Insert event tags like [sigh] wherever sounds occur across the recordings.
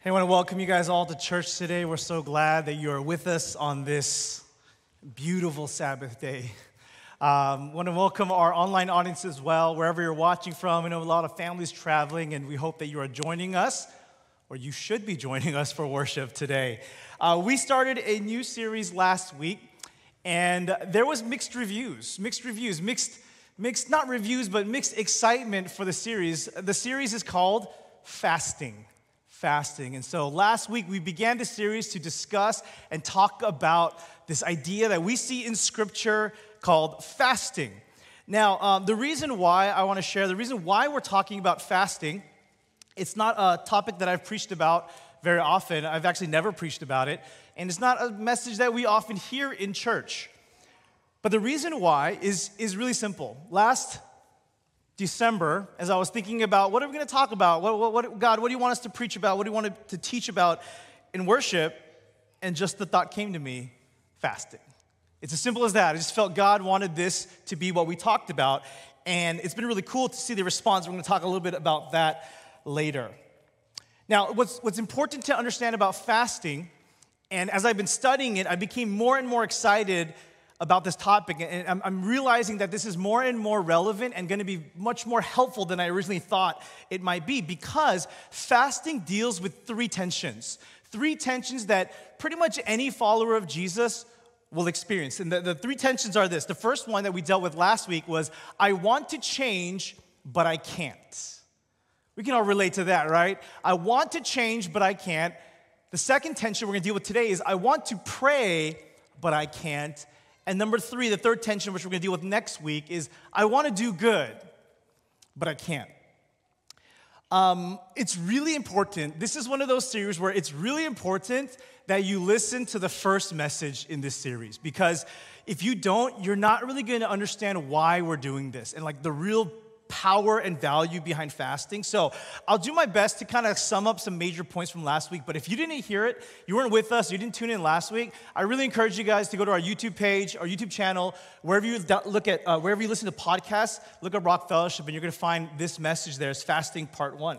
Hey, I want to welcome you guys all to church today. We're so glad that you are with us on this beautiful Sabbath day. Um, want to welcome our online audience as well, wherever you're watching from. I know a lot of families traveling, and we hope that you are joining us, or you should be joining us for worship today. Uh, we started a new series last week, and there was mixed reviews, mixed reviews, mixed, mixed not reviews, but mixed excitement for the series. The series is called Fasting fasting. And so last week we began this series to discuss and talk about this idea that we see in scripture called fasting. Now, um, the reason why I want to share, the reason why we're talking about fasting, it's not a topic that I've preached about very often. I've actually never preached about it. And it's not a message that we often hear in church. But the reason why is, is really simple. Last December, as I was thinking about what are we going to talk about? What, what, what, God, what do you want us to preach about? What do you want to teach about in worship? And just the thought came to me fasting. It's as simple as that. I just felt God wanted this to be what we talked about. And it's been really cool to see the response. We're going to talk a little bit about that later. Now, what's, what's important to understand about fasting, and as I've been studying it, I became more and more excited about this topic, and I'm, I'm realizing that this is more and more relevant and going to be much more helpful than I originally thought it might be because fasting deals with three tensions. Three tensions that pretty much any follower of Jesus will experience. And the, the three tensions are this the first one that we dealt with last week was I want to change, but I can't. We can all relate to that, right? I want to change, but I can't. The second tension we're gonna deal with today is I want to pray, but I can't. And number three, the third tension, which we're going to deal with next week, is I want to do good, but I can't. Um, it's really important. This is one of those series where it's really important that you listen to the first message in this series because if you don't, you're not really going to understand why we're doing this and like the real power and value behind fasting. So I'll do my best to kind of sum up some major points from last week. But if you didn't hear it, you weren't with us, you didn't tune in last week, I really encourage you guys to go to our YouTube page, our YouTube channel, wherever you look at, uh, wherever you listen to podcasts, look at Rock Fellowship, and you're going to find this message there. It's fasting part one.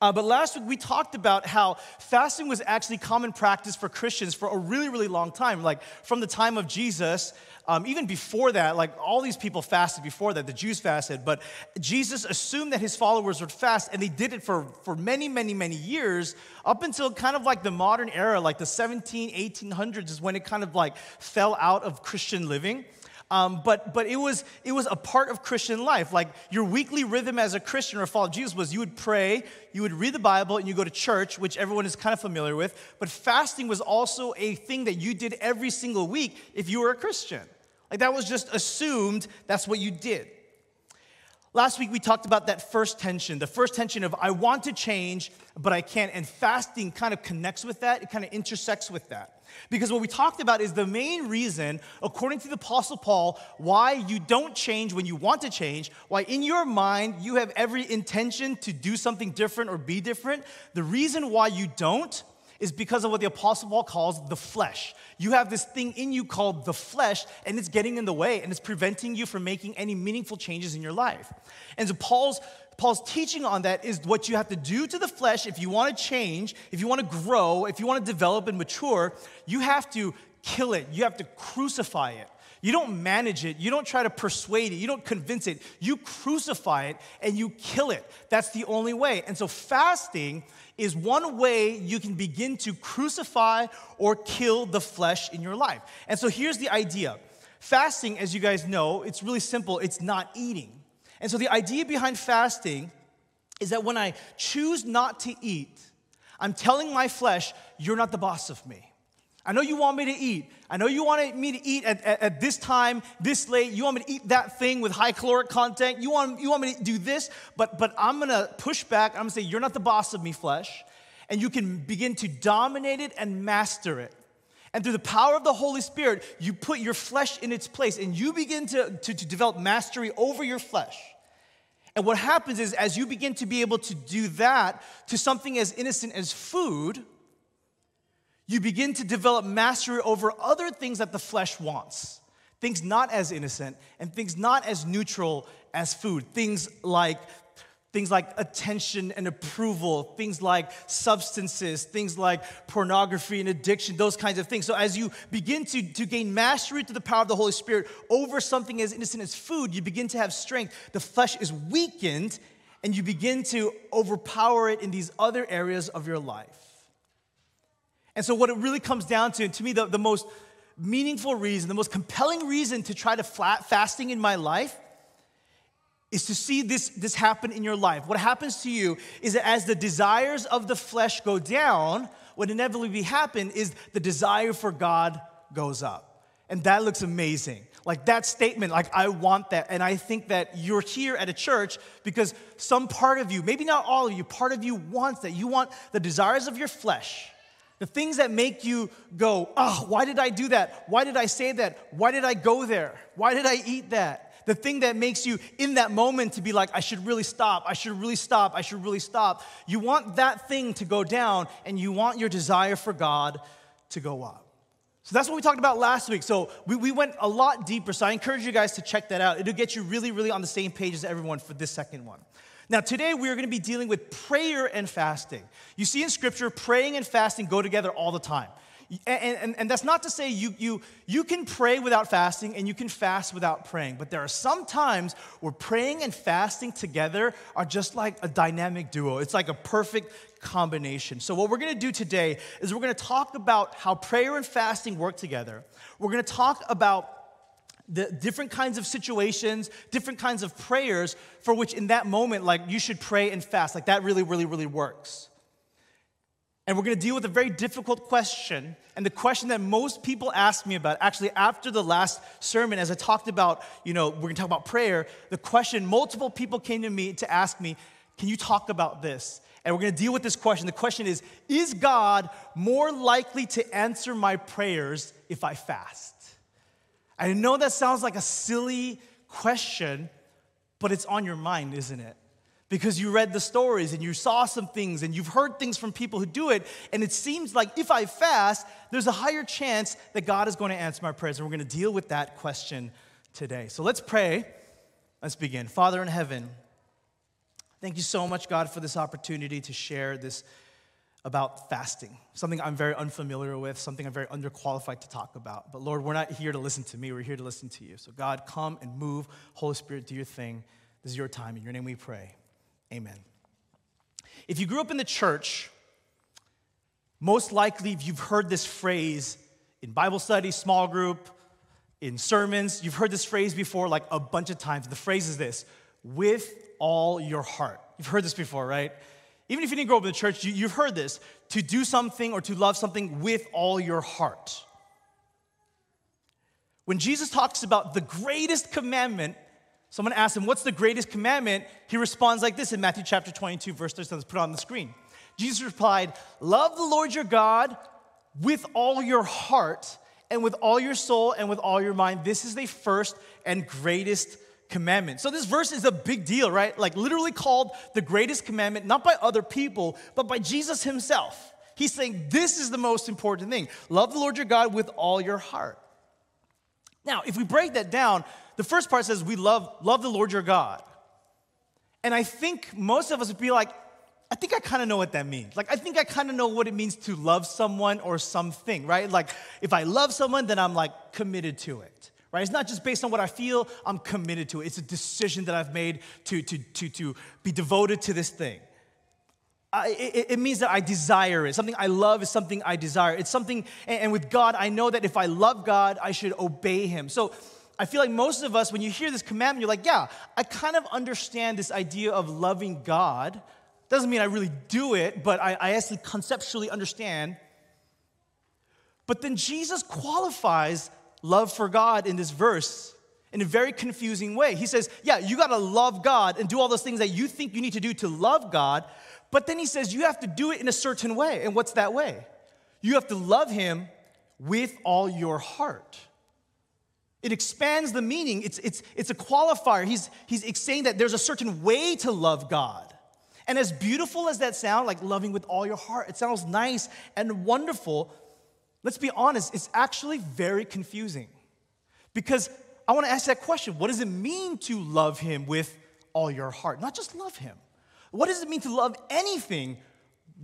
Uh, but last week we talked about how fasting was actually common practice for Christians for a really, really long time. Like from the time of Jesus um, even before that, like all these people fasted before that, the Jews fasted, but Jesus assumed that his followers would fast, and they did it for, for many, many, many years, up until kind of like the modern era, like the 17, 1800s is when it kind of like fell out of Christian living. Um, but but it was it was a part of Christian life. Like your weekly rhythm as a Christian or follower of Jesus was you would pray, you would read the Bible, and you go to church, which everyone is kind of familiar with. But fasting was also a thing that you did every single week if you were a Christian. Like that was just assumed that's what you did. Last week we talked about that first tension, the first tension of I want to change, but I can't. And fasting kind of connects with that, it kind of intersects with that. Because what we talked about is the main reason, according to the Apostle Paul, why you don't change when you want to change, why in your mind you have every intention to do something different or be different. The reason why you don't is because of what the Apostle Paul calls the flesh. You have this thing in you called the flesh, and it's getting in the way, and it's preventing you from making any meaningful changes in your life. And so Paul's Paul's teaching on that is what you have to do to the flesh if you want to change, if you want to grow, if you want to develop and mature, you have to kill it. You have to crucify it. You don't manage it. You don't try to persuade it. You don't convince it. You crucify it and you kill it. That's the only way. And so fasting is one way you can begin to crucify or kill the flesh in your life. And so here's the idea fasting, as you guys know, it's really simple it's not eating. And so the idea behind fasting is that when I choose not to eat, I'm telling my flesh, you're not the boss of me. I know you want me to eat. I know you want me to eat at, at, at, this time, this late. You want me to eat that thing with high caloric content. You want, you want me to do this, but, but I'm gonna push back. I'm gonna say, You're not the boss of me, flesh. And you can begin to dominate it and master it. And through the power of the Holy Spirit, you put your flesh in its place and you begin to, to, to develop mastery over your flesh. And what happens is, as you begin to be able to do that to something as innocent as food, you begin to develop mastery over other things that the flesh wants. Things not as innocent and things not as neutral as food. Things like things like attention and approval, things like substances, things like pornography and addiction, those kinds of things. So, as you begin to, to gain mastery through the power of the Holy Spirit over something as innocent as food, you begin to have strength. The flesh is weakened, and you begin to overpower it in these other areas of your life. And so, what it really comes down to, and to me, the, the most meaningful reason, the most compelling reason to try to flat fasting in my life is to see this, this happen in your life. What happens to you is that as the desires of the flesh go down, what inevitably happen is the desire for God goes up. And that looks amazing. Like that statement, like I want that. And I think that you're here at a church because some part of you, maybe not all of you, part of you wants that. You want the desires of your flesh, the things that make you go, oh, why did I do that? Why did I say that? Why did I go there? Why did I eat that? the thing that makes you in that moment to be like, I should really stop, I should really stop, I should really stop. You want that thing to go down and you want your desire for God to go up. So that's what we talked about last week. So we, we went a lot deeper. So I encourage you guys to check that out. It'll get you really, really on the same page as everyone for this second one. Now, today we are going to be dealing with prayer and fasting. You see in scripture, praying and fasting go together all the time. And, and, and, that's not to say you, you, you can pray without fasting and you can fast without praying, but there are some times where praying and fasting together are just like a dynamic duo. It's like a perfect combination. So, what we're gonna do today is we're gonna talk about how prayer and fasting work together. We're gonna talk about the different kinds of situations, different kinds of prayers for which in that moment, like you should pray and fast. Like that really, really, really works. And we're going to deal with a very difficult question, and the question that most people ask me about, actually, after the last sermon, as I talked about, you know, we're going to talk about prayer, the question multiple people came to me to ask me, Can you talk about this? And we're going to deal with this question. The question is Is God more likely to answer my prayers if I fast? I know that sounds like a silly question, but it's on your mind, isn't it? because you read the stories and you saw some things and you've heard things from people who do it. And it seems like if I fast, there's a higher chance that God is going to answer my prayers. And we're going to deal with that question today. So let's pray. Let's begin. Father in heaven, thank you so much, God, for this opportunity to share this about fasting, something I'm very unfamiliar with, something I'm very underqualified to talk about. But Lord, we're not here to listen to me, we're here to listen to you. So, God, come and move. Holy Spirit, do your thing. This is your time. In your name we pray. Amen. If you grew up in the church, most likely you've heard this phrase in Bible study, small group, in sermons. You've heard this phrase before like a bunch of times. The phrase is this with all your heart. You've heard this before, right? Even if you didn't grow up in the church, you, have heard this to do something or to love something with all your heart. When Jesus talks about the greatest commandment, Someone asks him, What's the greatest commandment? He responds like this in Matthew chapter 22, verse 13. Let's put it on the screen. Jesus replied, Love the Lord your God with all your heart and with all your soul and with all your mind. This is the first and greatest commandment. So, this verse is a big deal, right? Like, literally called the greatest commandment, not by other people, but by Jesus himself. He's saying, This is the most important thing. Love the Lord your God with all your heart. Now, if we break that down, the first part says we love, love the Lord your God. And I think most of us would be like, I think I kind of know what that means. Like, I think I kind of know what it means to love someone or something, right? Like, if I love someone, then I'm like committed to it, right? It's not just based on what I feel, I'm committed to it. It's a decision that I've made to, to, to, to be devoted to this thing. I, it, it, means that I desire it. Something I love is something I desire. It's something, and, and with God, I know that if I love God, I should obey Him. So, I feel like most of us, when you hear this commandment, you're like, yeah, I kind of understand this idea of loving God. Doesn't mean I really do it, but I, I actually conceptually understand. But then Jesus qualifies love for God in this verse in a very confusing way. He says, yeah, you gotta love God and do all those things that you think you need to do to love God, but then he says you have to do it in a certain way. And what's that way? You have to love Him with all your heart. It expands the meaning. It's, it's, it's a qualifier. He's, he's saying that there's a certain way to love God. And as beautiful as that sounds, like loving with all your heart, it sounds nice and wonderful. Let's be honest, it's actually very confusing. Because I want to ask that question what does it mean to love Him with all your heart? Not just love Him, What does it mean to love anything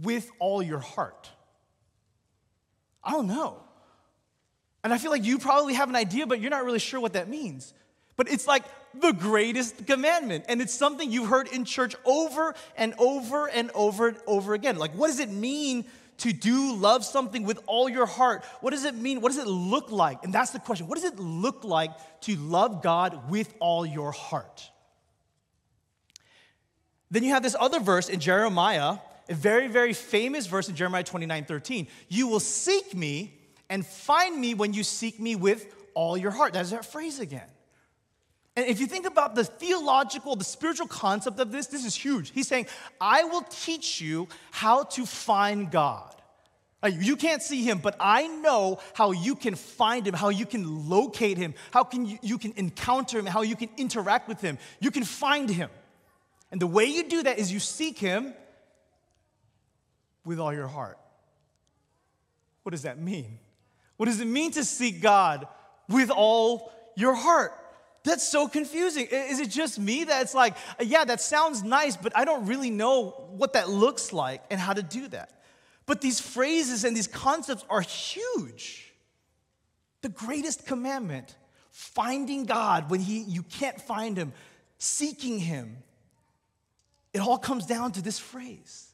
with all your heart? I don't know. And I feel like you probably have an idea, but you're not really sure what that means. But it's like the greatest commandment. And it's something you've heard in church over and over and over and over again. Like, what does it mean to do love something with all your heart? What does it mean? What does it look like? And that's the question. What does it look like to love God with all your heart? Then you have this other verse in Jeremiah, a very, very famous verse in Jeremiah 29 13. You will seek me and find me when you seek me with all your heart. That's that phrase again. And if you think about the theological, the spiritual concept of this, this is huge. He's saying, I will teach you how to find God. Uh, you can't see him, but I know how you can find him, how you can locate him, how can you, you can encounter him, how you can interact with him. You can find him. And the way you do that is you seek him with all your heart. What does that mean? What does it mean to seek God with all your heart? That's so confusing. Is it just me that's like, yeah, that sounds nice, but I don't really know what that looks like and how to do that? But these phrases and these concepts are huge. The greatest commandment, finding God when he, you can't find him, seeking him, it all comes down to this phrase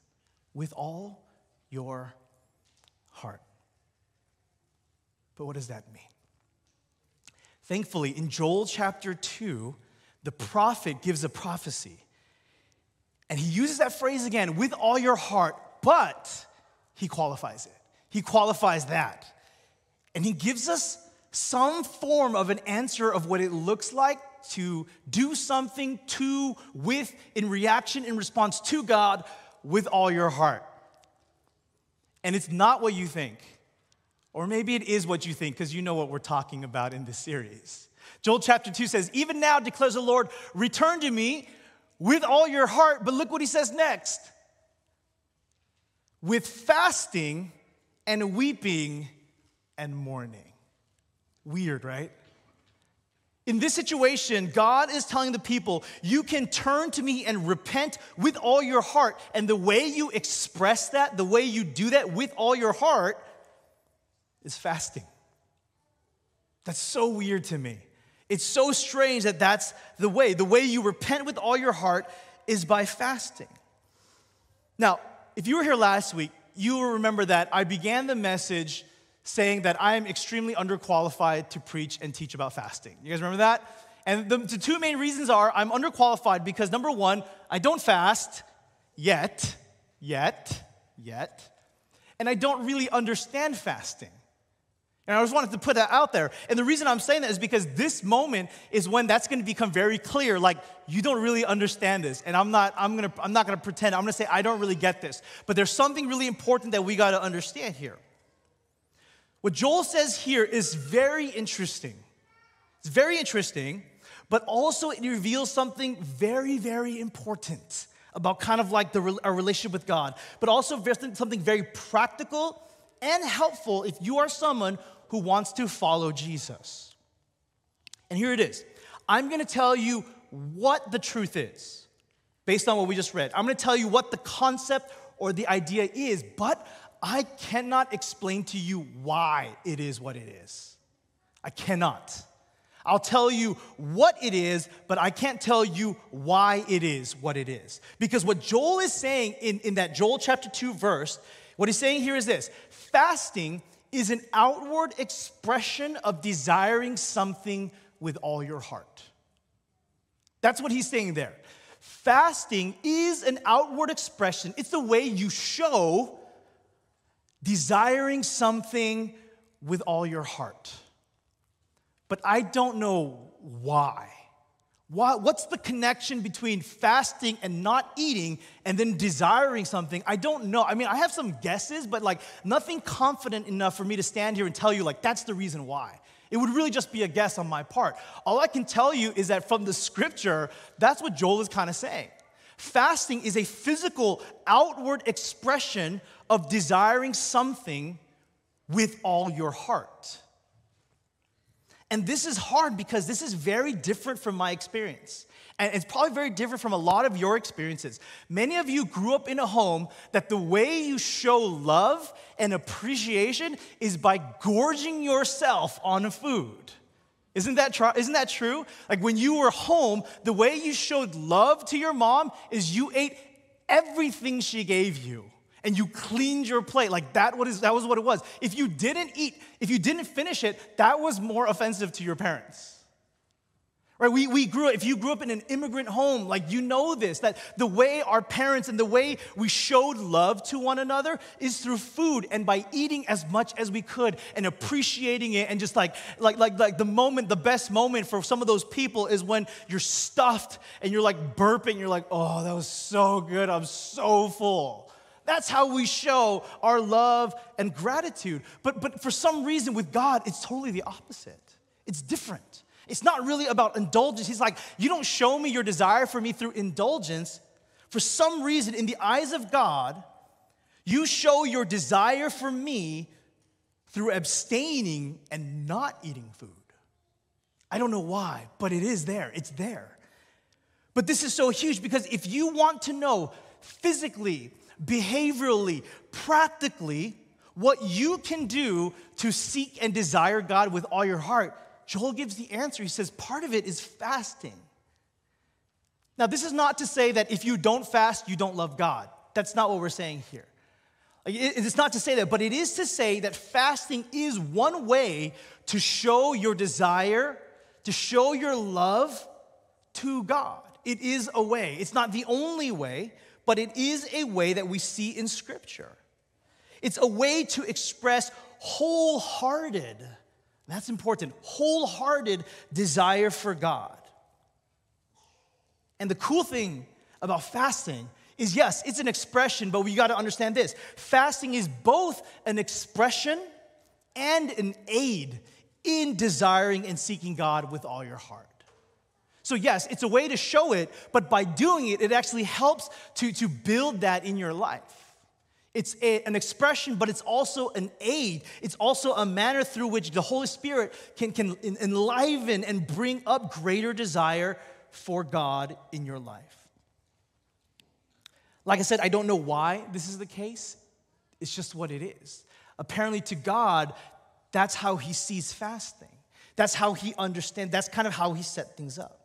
with all your heart. But what does that mean? Thankfully, in Joel chapter 2, the prophet gives a prophecy. And he uses that phrase again, with all your heart, but he qualifies it. He qualifies that. And he gives us some form of an answer of what it looks like to do something to, with, in reaction, in response to God with all your heart. And it's not what you think. Or maybe it is what you think, because you know what we're talking about in this series. Joel chapter 2 says, Even now declares the Lord, return to me with all your heart. But look what he says next with fasting and weeping and mourning. Weird, right? In this situation, God is telling the people, you can turn to me and repent with all your heart. And the way you express that, the way you do that with all your heart, is fasting. That's so weird to me. It's so strange that that's the way. The way you repent with all your heart is by fasting. Now, if you were here last week, you will remember that I began the message saying that I am extremely underqualified to preach and teach about fasting. You guys remember that? And the, the two main reasons are I'm underqualified because number one, I don't fast yet, yet, yet, and I don't really understand fasting. And I just wanted to put that out there. And the reason I'm saying that is because this moment is when that's going to become very clear. Like, you don't really understand this. And I'm not, I'm gonna, I'm not gonna pretend. I'm gonna say, I don't really get this. But there's something really important that we gotta understand here. What Joel says here is very interesting. It's very interesting, but also it reveals something very, very important about kind of like the, our relationship with God, but also something very practical and helpful if you are someone who wants to follow Jesus. And here it is I'm gonna tell you what the truth is based on what we just read. I'm gonna tell you what the concept or the idea is, but I cannot explain to you why it is what it is. I cannot. I'll tell you what it is, but I can't tell you why it is what it is. Because what Joel is saying in, in that Joel chapter 2 verse, what he's saying here is this fasting is an outward expression of desiring something with all your heart. That's what he's saying there. Fasting is an outward expression, it's the way you show desiring something with all your heart. But I don't know why. Why, what's the connection between fasting and not eating and then desiring something? I don't know. I mean, I have some guesses, but like nothing confident enough for me to stand here and tell you, like, that's the reason why. It would really just be a guess on my part. All I can tell you is that from the scripture, that's what Joel is kind of saying. Fasting is a physical, outward expression of desiring something with all your heart. And this is hard because this is very different from my experience. And it's probably very different from a lot of your experiences. Many of you grew up in a home that the way you show love and appreciation is by gorging yourself on food. Isn't that, tr- isn't that true? Like when you were home, the way you showed love to your mom is you ate everything she gave you and you cleaned your plate. Like that, what is, that was what it was. If you didn't eat, if you didn't finish it, that was more offensive to your parents. Right? We, we grew up, if you grew up in an immigrant home, like you know this, that the way our parents and the way we showed love to one another is through food and by eating as much as we could and appreciating it and just like, like, like, like the moment, the best moment for some of those people is when you're stuffed and you're like burping, you're like, oh, that was so good, I'm so full. That's how we show our love and gratitude. But, but for some reason with God, it's totally the opposite. It's different. It's not really about indulgence. He's like, You don't show me your desire for me through indulgence. For some reason, in the eyes of God, you show your desire for me through abstaining and not eating food. I don't know why, but it is there. It's there. But this is so huge because if you want to know physically, behaviorally, practically, what you can do to seek and desire God with all your heart, Joel gives the answer. He says, part of it is fasting. Now, this is not to say that if you don't fast, you don't love God. That's not what we're saying here. It's not to say that, but it is to say that fasting is one way to show your desire, to show your love to God. It is a way. It's not the only way, but it is a way that we see in Scripture. It's a way to express wholehearted that's important. Wholehearted desire for God. And the cool thing about fasting is yes, it's an expression, but we got to understand this. Fasting is both an expression and an aid in desiring and seeking God with all your heart. So, yes, it's a way to show it, but by doing it, it actually helps to, to build that in your life. It's a, an expression, but it's also an aid. It's also a manner through which the Holy Spirit can, can enliven and bring up greater desire for God in your life. Like I said, I don't know why this is the case. It's just what it is. Apparently, to God, that's how He sees fasting. That's how He understands, that's kind of how He set things up.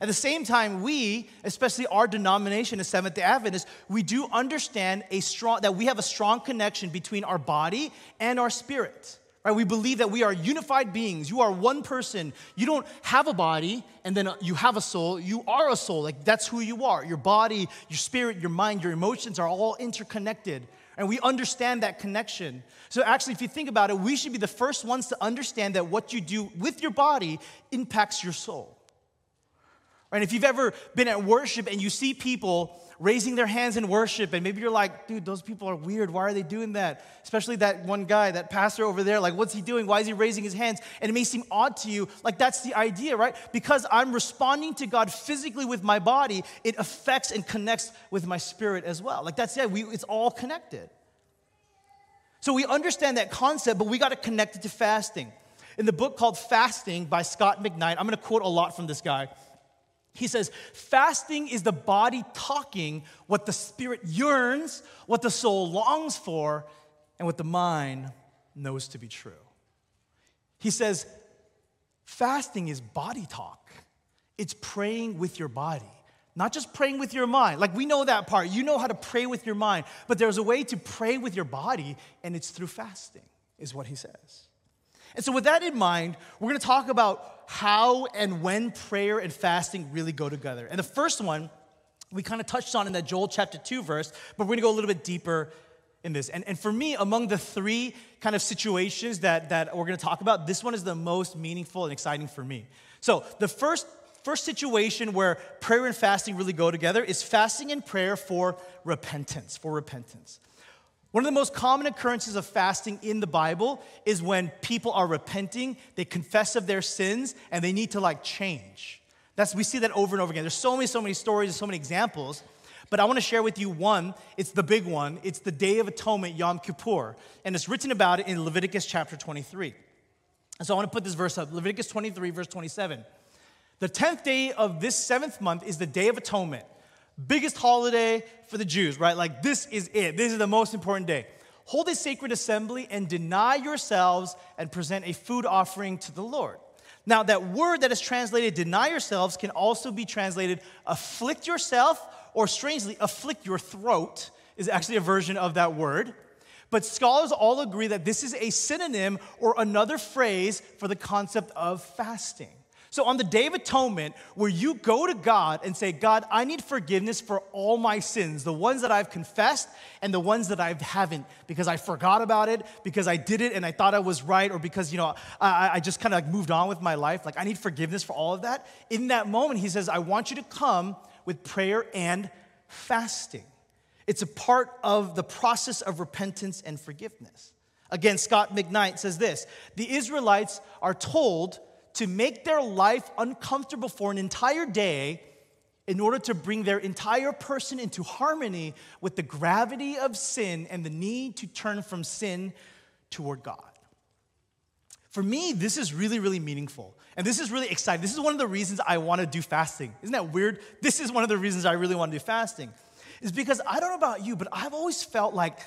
At the same time, we, especially our denomination as Seventh day Adventists, we do understand a strong, that we have a strong connection between our body and our spirit. Right? We believe that we are unified beings. You are one person. You don't have a body and then you have a soul. You are a soul. Like that's who you are. Your body, your spirit, your mind, your emotions are all interconnected. And we understand that connection. So, actually, if you think about it, we should be the first ones to understand that what you do with your body impacts your soul. Right? If you've ever been at worship and you see people raising their hands in worship, and maybe you're like, dude, those people are weird. Why are they doing that? Especially that one guy, that pastor over there, like, what's he doing? Why is he raising his hands? And it may seem odd to you. Like, that's the idea, right? Because I'm responding to God physically with my body, it affects and connects with my spirit as well. Like, that's it. We, it's all connected. So we understand that concept, but we got to connect it to fasting. In the book called Fasting by Scot McKnight, I'm going to quote a lot from this guy. He says, fasting is the body talking what the spirit yearns, what the soul longs for, and what the mind knows to be true. He says, fasting is body talk, it's praying with your body. Not just praying with your mind. Like we know that part. You know how to pray with your mind. But there's a way to pray with your body, and it's through fasting, is what he says. And so, with that in mind, we're gonna talk about how and when prayer and fasting really go together. And the first one we kind of touched on in that Joel chapter 2 verse, but we're gonna go a little bit deeper in this. And, and for me, among the three kind of situations that, that we're gonna talk about, this one is the most meaningful and exciting for me. So, the first first situation where prayer and fasting really go together is fasting and prayer for repentance, for repentance. One of the most common occurrences of fasting in the Bible is when people are repenting, they confess of their sins, and they need to like change. That's, we see that over and over again. There's so many, so many stories and so many examples. But I want to share with you one. It's the big one. It's the Day of Atonement, Yom Kippur. And it's written about it in Leviticus chapter 23. And so I want to put this verse up Leviticus 23, verse 27. The 10th day of this seventh month is the Day of Atonement. Biggest holiday for the Jews, right? Like, this is it. This is the most important day. Hold a sacred assembly and deny yourselves and present a food offering to the Lord. Now, that word that is translated deny yourselves can also be translated afflict yourself, or strangely, afflict your throat is actually a version of that word. But scholars all agree that this is a synonym or another phrase for the concept of fasting. So, on the Day of Atonement, where you go to God and say, God, I need forgiveness for all my sins, the ones that I've confessed and the ones that I haven't, because I forgot about it, because I did it and I thought I was right, or because, you know, I, I just kind of like moved on with my life. Like, I need forgiveness for all of that. In that moment, he says, I want you to come with prayer and fasting. It's a part of the process of repentance and forgiveness. Again, Scot McKnight says this The Israelites are told to make their life uncomfortable for an entire day in order to bring their entire person into harmony with the gravity of sin and the need to turn from sin toward God. For me, this is really, really meaningful. And this is really exciting. This is one of the reasons I want to do fasting. Isn't that weird? This is one of the reasons I really want to do fasting. Is because I don't know about you, but I've always felt like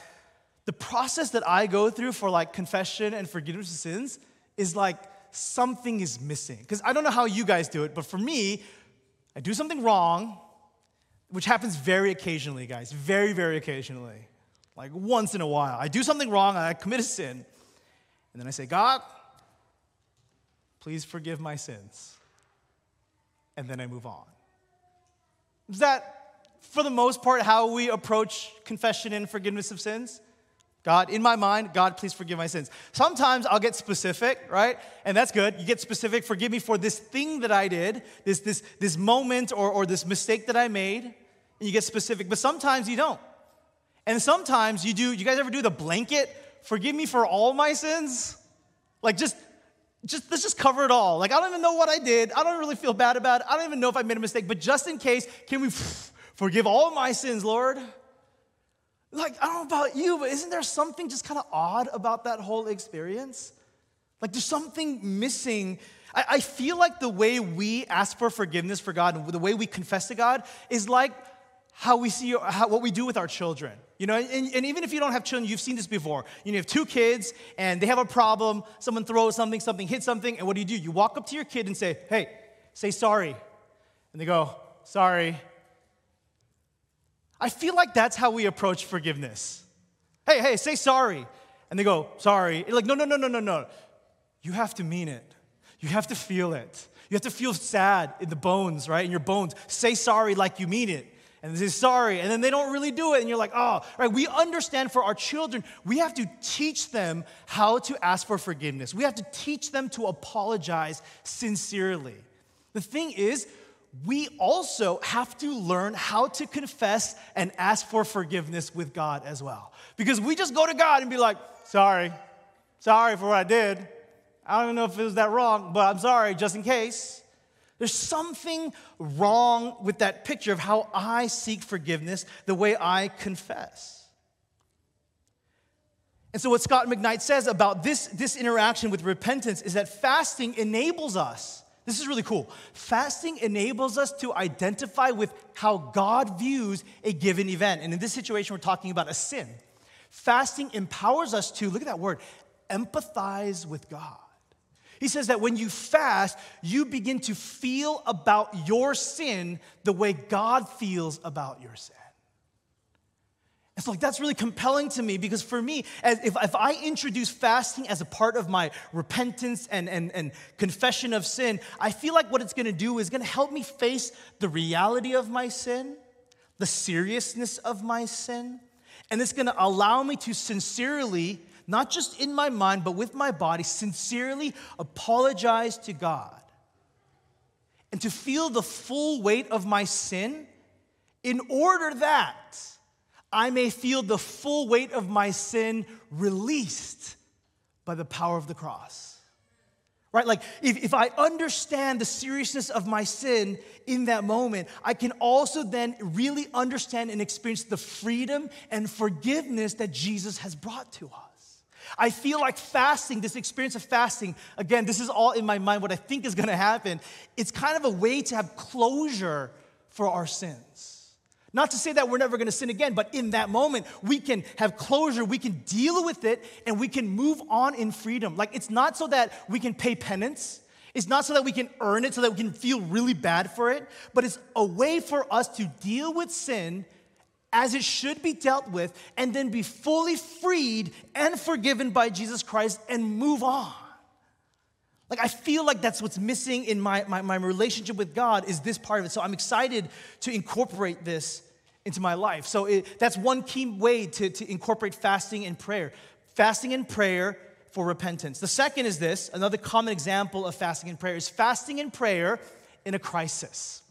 the process that I go through for like confession and forgiveness of sins is like something is missing. Because I don't know how you guys do it, but for me, I do something wrong, which happens very occasionally, guys, very, very occasionally, like once in a while. I do something wrong, I commit a sin, and then I say, God, please forgive my sins. And then I move on. Is that, for the most part, how we approach confession and forgiveness of sins? God, in my mind, God, please forgive my sins. Sometimes I'll get specific, right? And that's good. You get specific, forgive me for this thing that I did, this, this, this moment or, or this mistake that I made. And you get specific, but sometimes you don't. And sometimes you do, you guys ever do the blanket, forgive me for all my sins? Like just, just let's just cover it all. Like I don't even know what I did. I don't really feel bad about it. I don't even know if I made a mistake, but just in case, can we [sniffs] forgive all my sins, Lord? Like, I don't know about you, but isn't there something just kind of odd about that whole experience? Like, there's something missing. I, I feel like the way we ask for forgiveness for God and the way we confess to God is like how we see how, what we do with our children. You know, and, and, even if you don't have children, you've seen this before. You, know, you have two kids and they have a problem, someone throws something, something hits something, and what do you do? You walk up to your kid and say, hey, say sorry. And they go, sorry. I feel like that's how we approach forgiveness. Hey, hey, say sorry. And they go, sorry. Like, no, no, no, no, no, no. You have to mean it. You have to feel it. You have to feel sad in the bones, right? In your bones. Say sorry like you mean it. And they say sorry, and then they don't really do it, and you're like, oh, right. We understand for our children, we have to teach them how to ask for forgiveness. We have to teach them to apologize sincerely. The thing is, we also have to learn how to confess and ask for forgiveness with God as well. Because we just go to God and be like, sorry, sorry for what I did. I don't even know if it was that wrong, but I'm sorry, just in case. There's something wrong with that picture of how I seek forgiveness, the way I confess. And so, what Scot McKnight says about this, this interaction with repentance is that fasting enables us this is really cool. Fasting enables us to identify with how God views a given event. And in this situation, we're talking about a sin. Fasting empowers us to, look at that word, empathize with God. He says that when you fast, you begin to feel about your sin the way God feels about your sin. So, like, that's really compelling to me because for me, as if, if I introduce fasting as a part of my repentance and, and, and confession of sin, I feel like what it's gonna do is gonna help me face the reality of my sin, the seriousness of my sin, and it's gonna allow me to sincerely, not just in my mind, but with my body, sincerely apologize to God and to feel the full weight of my sin in order that I may feel the full weight of my sin released by the power of the cross. Right? Like, if, if I understand the seriousness of my sin in that moment, I can also then really understand and experience the freedom and forgiveness that Jesus has brought to us. I feel like fasting, this experience of fasting, again, this is all in my mind, what I think is gonna happen. It's kind of a way to have closure for our sins. Not to say that we're never gonna sin again, but in that moment, we can have closure, we can deal with it, and we can move on in freedom. Like, it's not so that we can pay penance, it's not so that we can earn it, so that we can feel really bad for it, but it's a way for us to deal with sin as it should be dealt with, and then be fully freed and forgiven by Jesus Christ and move on. Like, I feel like that's what's missing in my, my, my, relationship with God is this part of it. So I'm excited to incorporate this into my life. So it, that's one key way to, to incorporate fasting and prayer. Fasting and prayer for repentance. The second is this another common example of fasting and prayer is fasting and prayer in a crisis.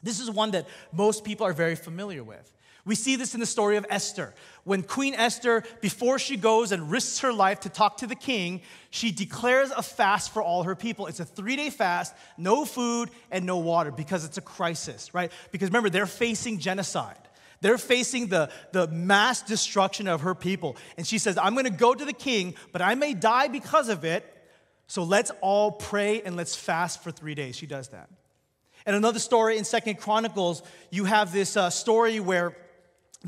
This is one that most people are very familiar with. We see this in the story of Esther. When Queen Esther, before she goes and risks her life to talk to the king, she declares a fast for all her people. It's a three day fast, no food and no water because it's a crisis, right? Because remember, they're facing genocide. They're facing the, the mass destruction of her people. And she says, I'm gonna go to the king, but I may die because of it. So let's all pray and let's fast for three days. She does that. And another story in Second Chronicles, you have this uh, story where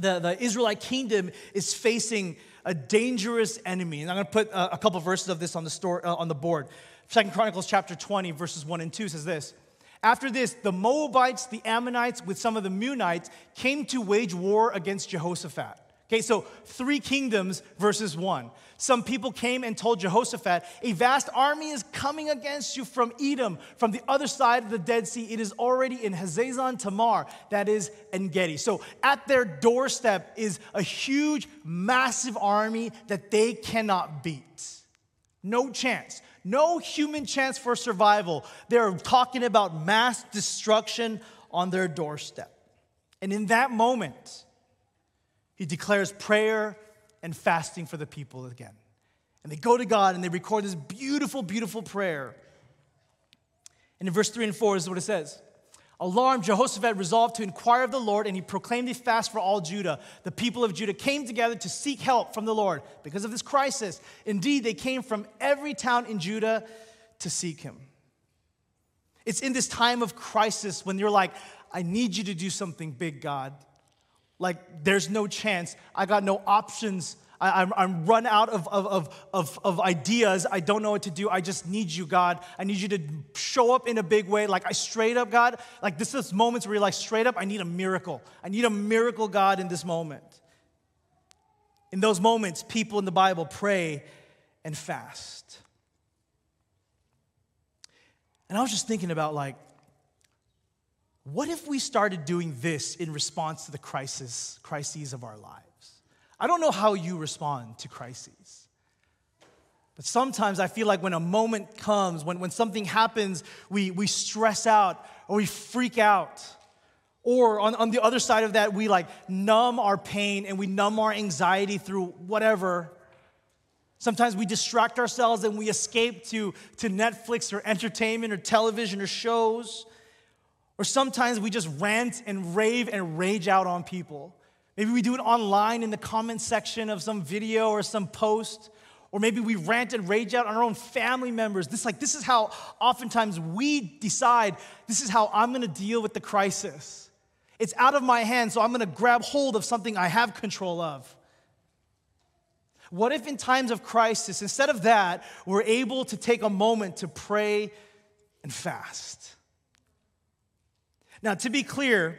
the, the Israelite kingdom is facing a dangerous enemy. And I'm going to put a, a couple verses of this on the, story, uh, on the board. Second Chronicles chapter 20, verses 1 and 2 says this. After this, the Moabites, the Ammonites, with some of the Meunites, came to wage war against Jehoshaphat. Okay, so three kingdoms versus one. Some people came and told Jehoshaphat, A vast army is coming against you from Edom, from the other side of the Dead Sea. It is already in Hazazon Tamar, that is En Gedi. So at their doorstep is a huge, massive army that they cannot beat. No chance. No human chance for survival. They're talking about mass destruction on their doorstep. And in that moment, he declares prayer and fasting for the people again. And they go to God and they record this beautiful, beautiful prayer. And in verse 3 and 4 is what it says. Alarmed, Jehoshaphat resolved to inquire of the Lord, and he proclaimed a fast for all Judah. The people of Judah came together to seek help from the Lord because of this crisis. Indeed, they came from every town in Judah to seek him. It's in this time of crisis when you're like, I need you to do something big, God. Like, there's no chance. I got no options. I, am I'm, I'm run out of, of, of, of, ideas. I don't know what to do. I just need you, God. I need you to show up in a big way. Like, I straight up, God, like, this is moments where you're like, straight up, I need a miracle. I need a miracle, God, in this moment. In those moments, people in the Bible pray and fast. And I was just thinking about, like, what if we started doing this in response to the crisis, crises of our lives? I don't know how you respond to crises. But sometimes I feel like when a moment comes, when, when something happens, we, we stress out or we freak out. Or on, on the other side of that, we like numb our pain and we numb our anxiety through whatever. Sometimes we distract ourselves and we escape to, to Netflix or entertainment or television or shows. Or sometimes we just rant and rave and rage out on people. Maybe we do it online in the comment section of some video or some post. Or maybe we rant and rage out on our own family members. This like this is how oftentimes we decide this is how I'm gonna deal with the crisis. It's out of my hands, so I'm gonna grab hold of something I have control of. What if in times of crisis, instead of that, we're able to take a moment to pray and fast? Now, to be clear,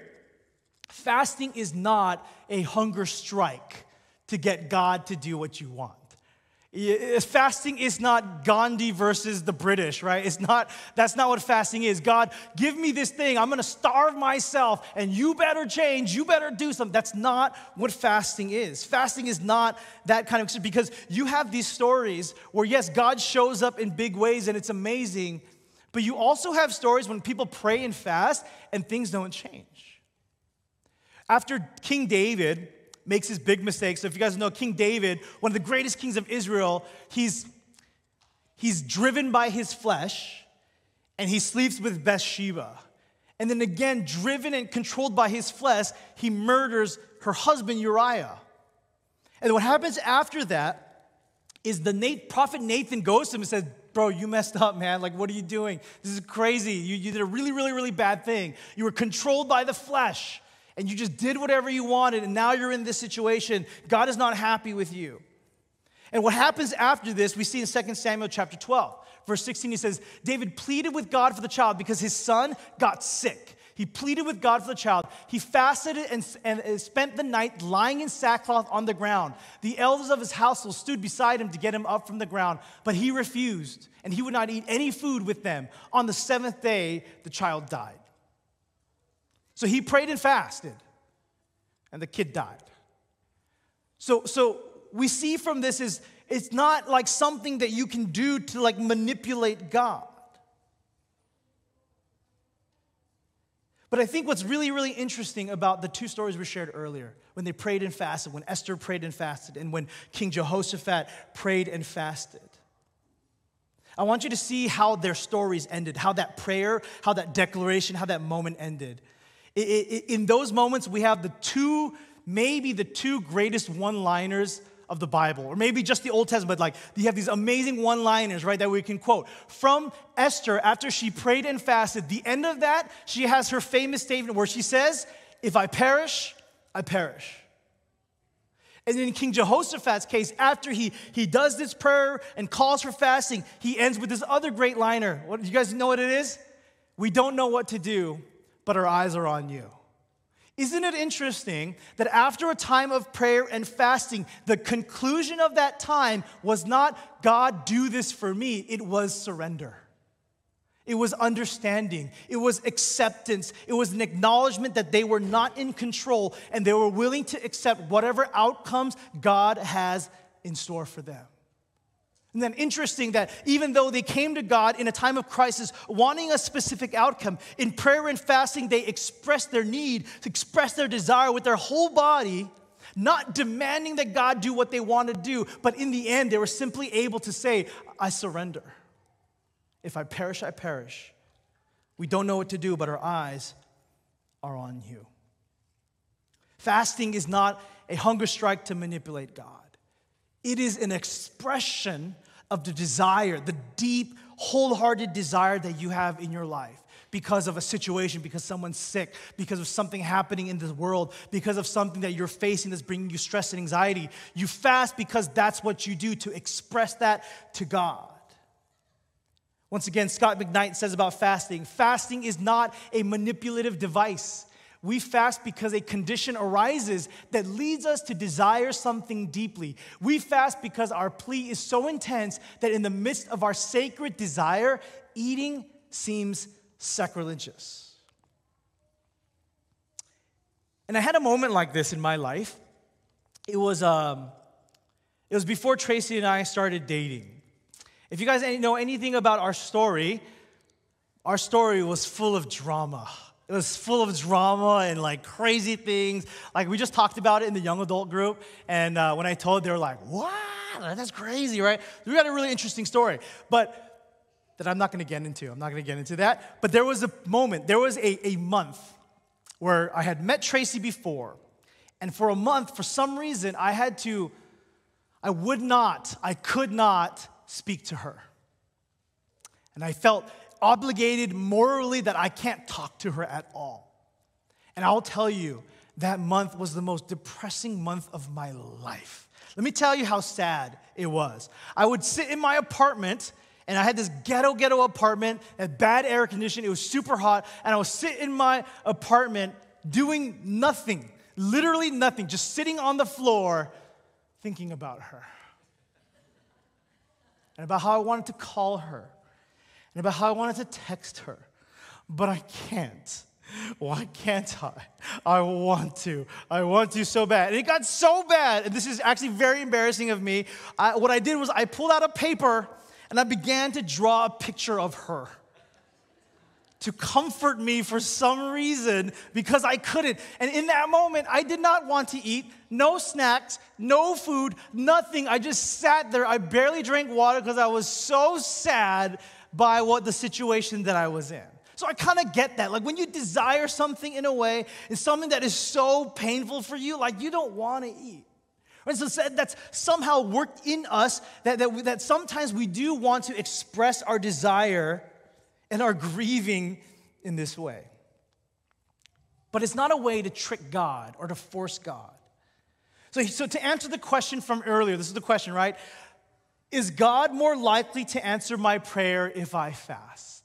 fasting is not a hunger strike to get God to do what you want. Eh, fasting is not Gandhi versus the British, right? It's not, that's not what fasting is. God, give me this thing. I'm gonna starve myself and you better change. You better do something. That's not what fasting is. Fasting is not that kind of, because you have these stories where, yes, God shows up in big ways and it's amazing, but you also have stories when people pray and fast and things don't change. After King David makes his big mistake, so if you guys know King David, one of the greatest kings of Israel, he's, he's driven by his flesh and he sleeps with Bathsheba. And then again, driven and controlled by his flesh, he murders her husband Uriah. And what happens after that is the Nate, prophet Nathan goes to him and says, Bro, you messed up, man. Like, what are you doing? This is crazy. You, you did a really, really, really bad thing. You were controlled by the flesh and you just did whatever you wanted, and now you're in this situation. God is not happy with you. And what happens after this, we see in 2 Samuel chapter 12. Verse 16, he says, David pleaded with God for the child because his son got sick. He pleaded with God for the child. He fasted and, and spent the night lying in sackcloth on the ground. The elders of his household stood beside him to get him up from the ground, but he refused, and he would not eat any food with them. On the seventh day, the child died. So he prayed and fasted, and the kid died. So, so we see from this is it's not like something that you can do to like manipulate God. But I think what's really, really interesting about the two stories we shared earlier, when they prayed and fasted, when Esther prayed and fasted, and when King Jehoshaphat prayed and fasted. I want you to see how their stories ended, how that prayer, how that declaration, how that moment ended. In those moments, we have the two, maybe the two greatest one liners of the Bible, or maybe just the Old Testament, like you have these amazing one liners, right, that we can quote. From Esther, after she prayed and fasted, the end of that, she has her famous statement where she says, If I perish, I perish. And in King Jehoshaphat's case, after he, he does this prayer and calls for fasting, he ends with this other great liner. What, do you guys know what it is? We don't know what to do, but our eyes are on you. Isn't it interesting that after a time of prayer and fasting, the conclusion of that time was not, God, do this for me, it was surrender. It was understanding. It was acceptance. It was an acknowledgement that they were not in control and they were willing to accept whatever outcomes God has in store for them. And then interesting that even though they came to God in a time of crisis, wanting a specific outcome, in prayer and fasting, they expressed their need, to express their desire with their whole body, not demanding that God do what they want to do, but in the end, they were simply able to say, I surrender. If I perish, I perish. We don't know what to do, but our eyes are on you. Fasting is not a hunger strike to manipulate God. It is an expression of the desire, the deep, wholehearted desire that you have in your life because of a situation, because someone's sick, because of something happening in this world, because of something that you're facing that's bringing you stress and anxiety. You fast because that's what you do to express that to God. Once again, Scot McKnight says about fasting fasting is not a manipulative device. We fast because a condition arises that leads us to desire something deeply. We fast because our plea is so intense that in the midst of our sacred desire, eating seems sacrilegious. And I had a moment like this in my life. It was, um, it was before Tracy and I started dating. If you guys know anything about our story, our story was full of drama. It was full of drama and like crazy things. Like we just talked about it in the young adult group, and uh, when I told, they were like, "What? That's crazy, right?" We got a really interesting story, but that I'm not going to get into. I'm not going to get into that. But there was a moment. There was a, a month where I had met Tracy before, and for a month, for some reason, I had to. I would not. I could not speak to her. And I felt obligated morally that I can't talk to her at all. And I'll tell you, that month was the most depressing month of my life. Let me tell you how sad it was. I would sit in my apartment, and I had this ghetto, ghetto apartment, had bad air conditioning, it was super hot, and I would sit in my apartment doing nothing, literally nothing, just sitting on the floor thinking about her and about how I wanted to call her and about how I wanted to text her, but I can't. Why can't I? I want to. I want to so bad. And it got so bad, and this is actually very embarrassing of me. I, what I did was I pulled out a paper and I began to draw a picture of her to comfort me for some reason because I couldn't. And in that moment, I did not want to eat. No snacks, no food, nothing. I just sat there. I barely drank water because I was so sad by what the situation that I was in. So I kind of get that. Like when you desire something in a way, it's something that is so painful for you, like you don't want to eat. And so that's somehow worked in us that, that, that sometimes we do want to express our desire and our grieving in this way. But it's not a way to trick God or to force God. So, so to answer the question from earlier, this is the question, right? Is God more likely to answer my prayer if I fast?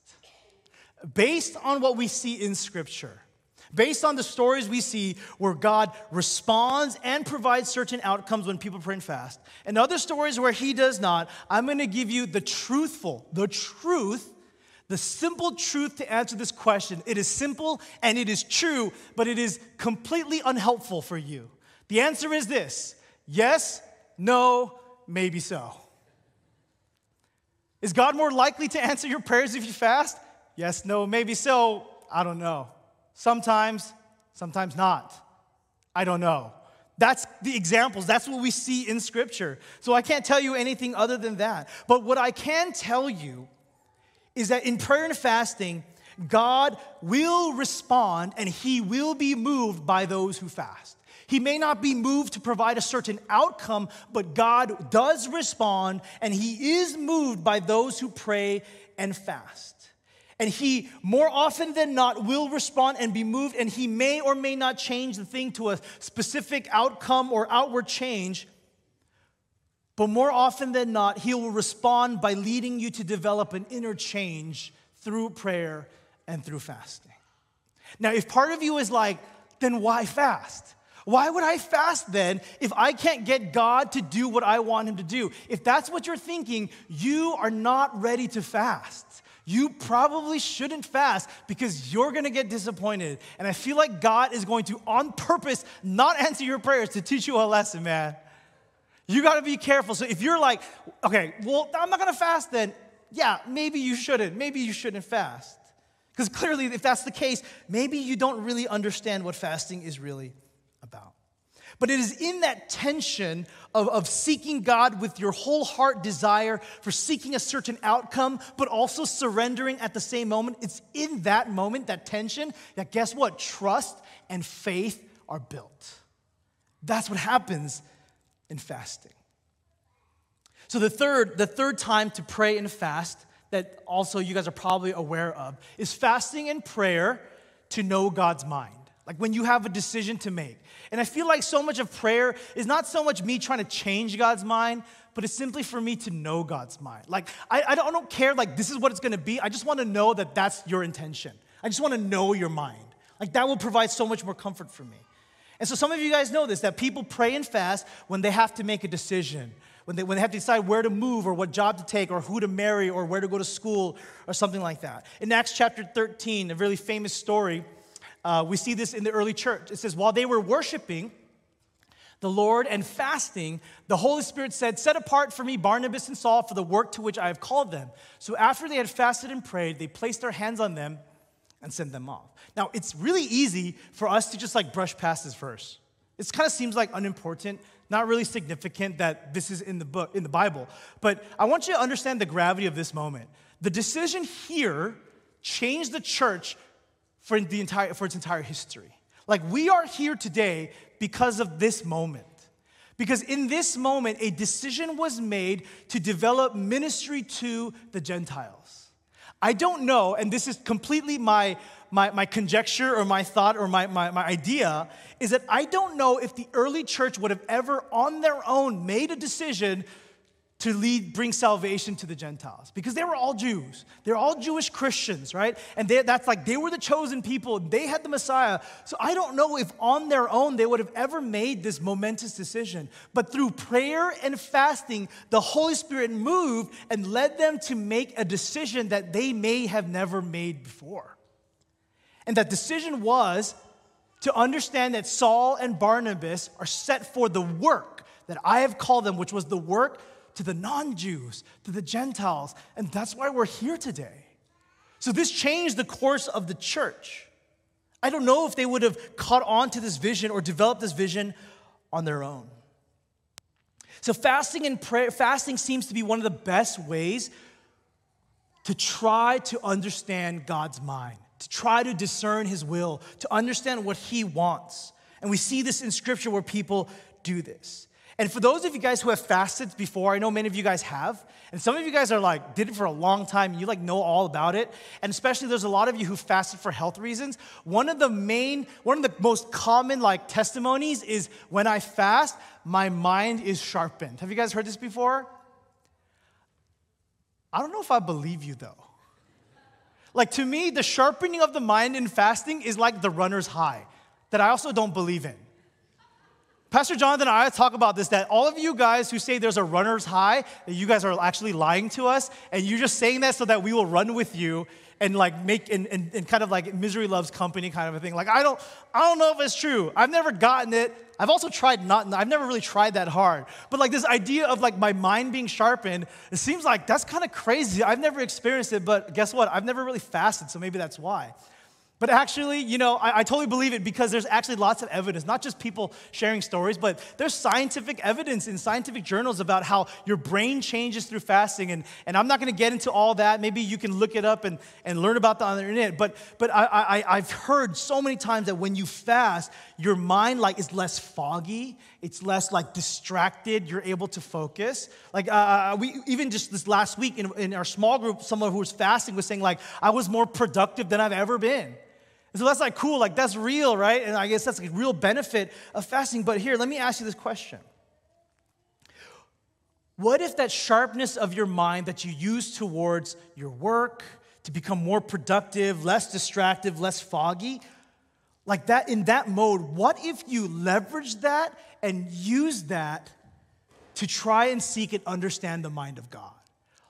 Based on what we see in Scripture, based on the stories we see where God responds and provides certain outcomes when people pray and fast, and other stories where He does not, I'm gonna give you the truthful, the truth, the simple truth to answer this question. It is simple and it is true, but it is completely unhelpful for you. The answer is this yes, no, maybe so. Is God more likely to answer your prayers if you fast? Yes, no, maybe so. I don't know. Sometimes, sometimes not. I don't know. That's the examples. That's what we see in Scripture. So I can't tell you anything other than that. But what I can tell you is that in prayer and fasting, God will respond and He will be moved by those who fast. He may not be moved to provide a certain outcome, but God does respond and He is moved by those who pray and fast. And He, more often than not, will respond and be moved, and He may or may not change the thing to a specific outcome or outward change. But more often than not, He will respond by leading you to develop an inner change through prayer and through fasting. Now, if part of you is like, then why fast? Why would I fast then if I can't get God to do what I want Him to do? If that's what you're thinking, you are not ready to fast. You probably shouldn't fast because you're gonna get disappointed. And I feel like God is going to, on purpose, not answer your prayers to teach you a lesson, man. You gotta be careful. So if you're like, okay, well, I'm not gonna fast then, yeah, maybe you shouldn't. Maybe you shouldn't fast. Because clearly, if that's the case, maybe you don't really understand what fasting is really. But it is in that tension of, of seeking God with your whole heart desire for seeking a certain outcome, but also surrendering at the same moment. It's in that moment, that tension, that guess what? Trust and faith are built. That's what happens in fasting. So the third, the third time to pray and fast that also you guys are probably aware of is fasting and prayer to know God's mind. Like when you have a decision to make. And I feel like so much of prayer is not so much me trying to change God's mind, but it's simply for me to know God's mind. Like, I, I, don't, I don't care, like, this is what it's gonna be. I just wanna know that that's your intention. I just wanna know your mind. Like, that will provide so much more comfort for me. And so, some of you guys know this that people pray and fast when they have to make a decision, when they, when they have to decide where to move or what job to take or who to marry or where to go to school or something like that. In Acts chapter 13, a really famous story, uh, we see this in the early church. It says, while they were worshiping the Lord and fasting, the Holy Spirit said, Set apart for me Barnabas and Saul for the work to which I have called them. So after they had fasted and prayed, they placed their hands on them and sent them off. Now, it's really easy for us to just like brush past this verse. It kind of seems like unimportant, not really significant that this is in the book, in the Bible. But I want you to understand the gravity of this moment. The decision here changed the church for, the entire, for its entire history. Like we are here today because of this moment. Because in this moment, a decision was made to develop ministry to the Gentiles. I don't know, and this is completely my, my, my conjecture or my thought or my, my, my idea, is that I don't know if the early church would have ever on their own made a decision to lead, bring salvation to the Gentiles because they were all Jews. They're all Jewish Christians, right? And they, that's like they were the chosen people. They had the Messiah. So I don't know if on their own they would have ever made this momentous decision. But through prayer and fasting, the Holy Spirit moved and led them to make a decision that they may have never made before. And that decision was to understand that Saul and Barnabas are set for the work that I have called them, which was the work to the non Jews, to the Gentiles. And that's why we're here today. So this changed the course of the church. I don't know if they would have caught on to this vision or developed this vision on their own. So fasting and prayer, fasting seems to be one of the best ways to try to understand God's mind, to try to discern his will, to understand what he wants. And we see this in scripture where people do this. And for those of you guys who have fasted before, I know many of you guys have, and some of you guys are like, did it for a long time, and you like know all about it. And especially there's a lot of you who fasted for health reasons. One of the main, one of the most common like testimonies is when I fast, my mind is sharpened. Have you guys heard this before? I don't know if I believe you though. Like to me, the sharpening of the mind in fasting is like the runner's high that I also don't believe in. Pastor Jonathan and I talk about this that all of you guys who say there's a runner's high, that you guys are actually lying to us, and you're just saying that so that we will run with you and like make and, and, and kind of like misery loves company kind of a thing. Like I don't I don't know if it's true. I've never gotten it. I've also tried not, I've never really tried that hard. But like this idea of like my mind being sharpened, it seems like that's kind of crazy. I've never experienced it, but guess what? I've never really fasted, so maybe that's why. But actually, you know, I, I, totally believe it because there's actually lots of evidence, not just people sharing stories, but there's scientific evidence in scientific journals about how your brain changes through fasting. And, and I'm not going to get into all that. Maybe you can look it up and, and learn about that on the internet. But, but I, I, I've heard so many times that when you fast, your mind like is less foggy. It's less like distracted. You're able to focus. Like uh, uh we even just this last week in, in our small group, someone who was fasting was saying like, I was more productive than I've ever been. And so that's like cool, like that's real, right? And I guess that's a real benefit of fasting. But here, let me ask you this question. What if that sharpness of your mind that you use towards your work to become more productive, less distracted, less foggy, like that in that mode, what if you leverage that and use that to try and seek and understand the mind of God?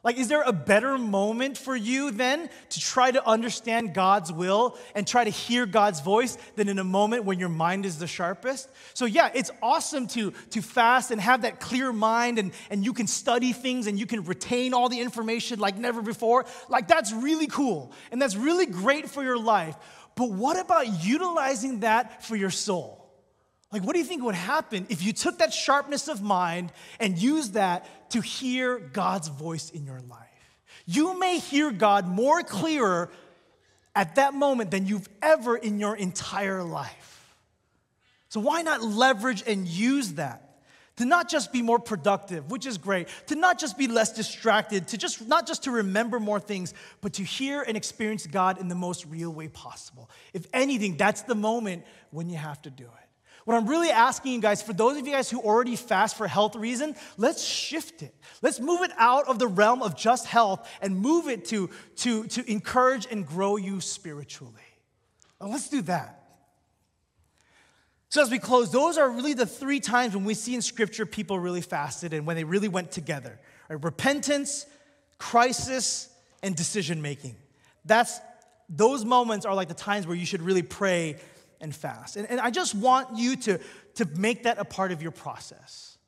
Like, is there a better moment for you then to try to understand God's will and try to hear God's voice than in a moment when your mind is the sharpest? So, yeah, it's awesome to, to fast and have that clear mind and, and you can study things and you can retain all the information like never before. Like, that's really cool and that's really great for your life. But what about utilizing that for your soul? Like, what do you think would happen if you took that sharpness of mind and used that to hear God's voice in your life? You may hear God more clearer at that moment than you've ever in your entire life. So, why not leverage and use that? To not just be more productive, which is great, to not just be less distracted, to just not just to remember more things, but to hear and experience God in the most real way possible. If anything, that's the moment when you have to do it. What I'm really asking you guys, for those of you guys who already fast for health reason, let's shift it. Let's move it out of the realm of just health and move it to, to, to encourage and grow you spiritually. Well, let's do that. So, as we close, those are really the three times when we see in Scripture people really fasted and when they really went together right? repentance, crisis, and decision making. That's those moments are like the times where you should really pray and fast. And, and I just want you to, to make that a part of your process.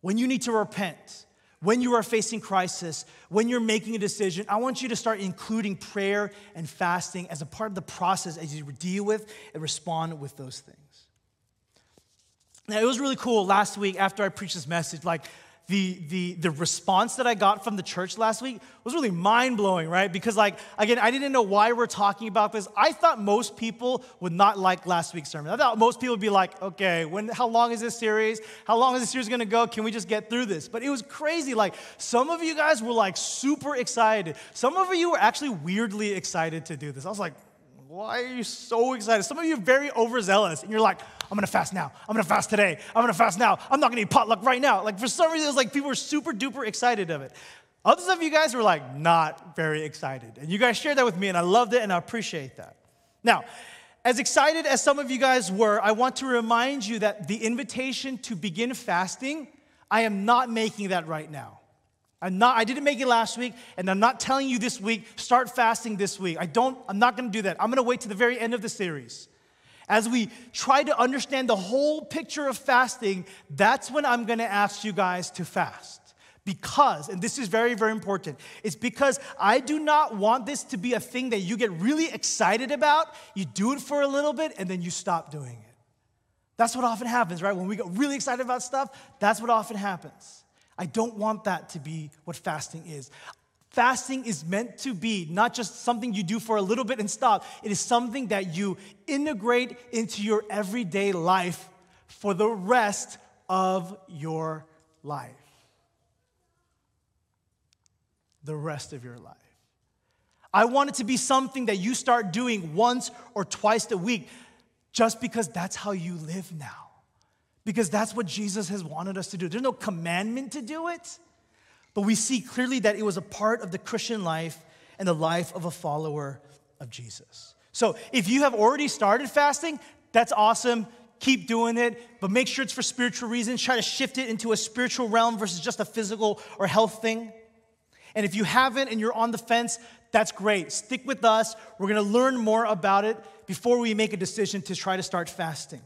When you need to repent, when you are facing crisis, when you're making a decision, I want you to start including prayer and fasting as a part of the process as you deal with and respond with those things. Now, it was really cool last week after I preached this message. Like, the, the, the response that I got from the church last week was really mind blowing, right? Because, like, again, I didn't know why we're talking about this. I thought most people would not like last week's sermon. I thought most people would be like, okay, when, how long is this series? How long is this series gonna go? Can we just get through this? But it was crazy. Like, some of you guys were like super excited. Some of you were actually weirdly excited to do this. I was like, why are you so excited? Some of you are very overzealous, and you're like, I'm gonna fast now. I'm gonna fast today. I'm gonna fast now. I'm not gonna eat potluck right now. Like for some reason, it's like people were super duper excited of it. Others of you guys were like not very excited. And you guys shared that with me, and I loved it, and I appreciate that. Now, as excited as some of you guys were, I want to remind you that the invitation to begin fasting, I am not making that right now. I'm not, I didn't make it last week, and I'm not telling you this week, start fasting this week. I don't, I'm not gonna do that. I'm gonna wait to the very end of the series. As we try to understand the whole picture of fasting, that's when I'm gonna ask you guys to fast. Because, and this is very, very important, it's because I do not want this to be a thing that you get really excited about, you do it for a little bit, and then you stop doing it. That's what often happens, right? When we get really excited about stuff, that's what often happens. I don't want that to be what fasting is. Fasting is meant to be not just something you do for a little bit and stop, it is something that you integrate into your everyday life for the rest of your life. The rest of your life. I want it to be something that you start doing once or twice a week just because that's how you live now. Because that's what Jesus has wanted us to do. There's no commandment to do it, but we see clearly that it was a part of the Christian life and the life of a follower of Jesus. So if you have already started fasting, that's awesome. Keep doing it, but make sure it's for spiritual reasons. Try to shift it into a spiritual realm versus just a physical or health thing. And if you haven't and you're on the fence, that's great. Stick with us. We're gonna learn more about it before we make a decision to try to start fasting.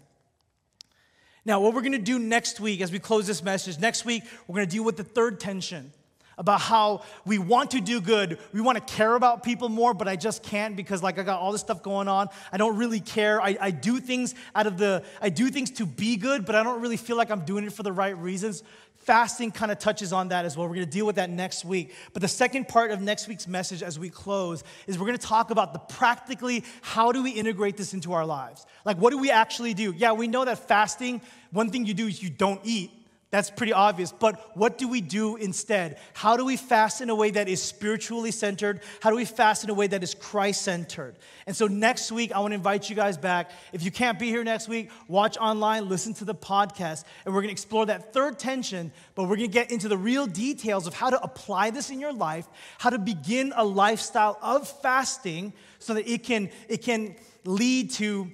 Now, what we're gonna do next week as we close this message, next week, we're gonna deal with the third tension about how we want to do good. We want to care about people more, but I just can't because like I got all this stuff going on. I don't really care. I, I do things out of the, I do things to be good, but I don't really feel like I'm doing it for the right reasons. Fasting kind of touches on that as well. We're going to deal with that next week. But the second part of next week's message as we close is we're going to talk about the practically how do we integrate this into our lives? Like, what do we actually do? Yeah, we know that fasting, one thing you do is you don't eat. That's pretty obvious. But what do we do instead? How do we fast in a way that is spiritually centered? How do we fast in a way that is Christ centered? And so next week, I want to invite you guys back. If you can't be here next week, watch online, listen to the podcast, and we're going to explore that third tension, but we're going to get into the real details of how to apply this in your life, how to begin a lifestyle of fasting so that it can, it can lead to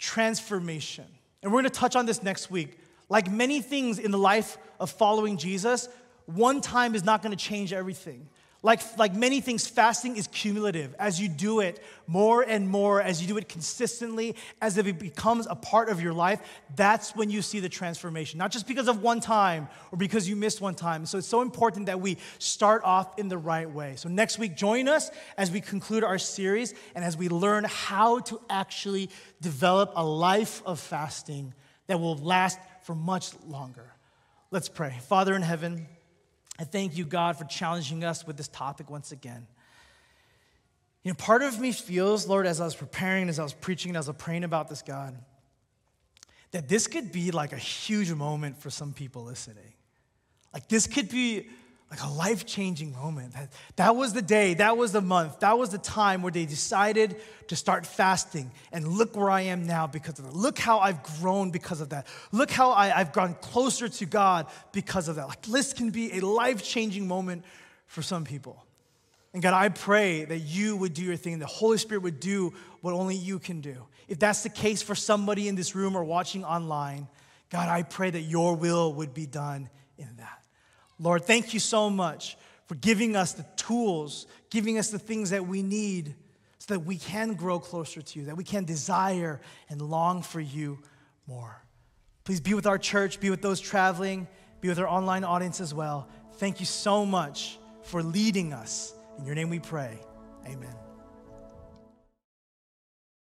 transformation. And we're going to touch on this next week. Like many things in the life of following Jesus, one time is not going to change everything. Like, like many things, fasting is cumulative. As you do it more and more, as you do it consistently, as if it becomes a part of your life, that's when you see the transformation. Not just because of one time or because you missed one time. So it's so important that we start off in the right way. So next week, join us as we conclude our series and as we learn how to actually develop a life of fasting that will last for much longer. Let's pray. Father in heaven, I thank you, God, for challenging us with this topic once again. You know, part of me feels, Lord, as I was preparing, as I was preaching, as I was praying about this, God, that this could be like a huge moment for some people listening. Like, this could be like a life changing moment. That, that was the day, that was the month, that was the time where they decided to start fasting. And look where I am now because of that. Look how I've grown because of that. Look how I, have gone closer to God because of that. Like, this can be a life changing moment for some people. And God, I pray that you would do your thing, the Holy Spirit would do what only you can do. If that's the case for somebody in this room or watching online, God, I pray that your will would be done in that. Lord, thank you so much for giving us the tools, giving us the things that we need so that we can grow closer to you, that we can desire and long for you more. Please be with our church, be with those traveling, be with our online audience as well. Thank you so much for leading us. In your name we pray. Amen.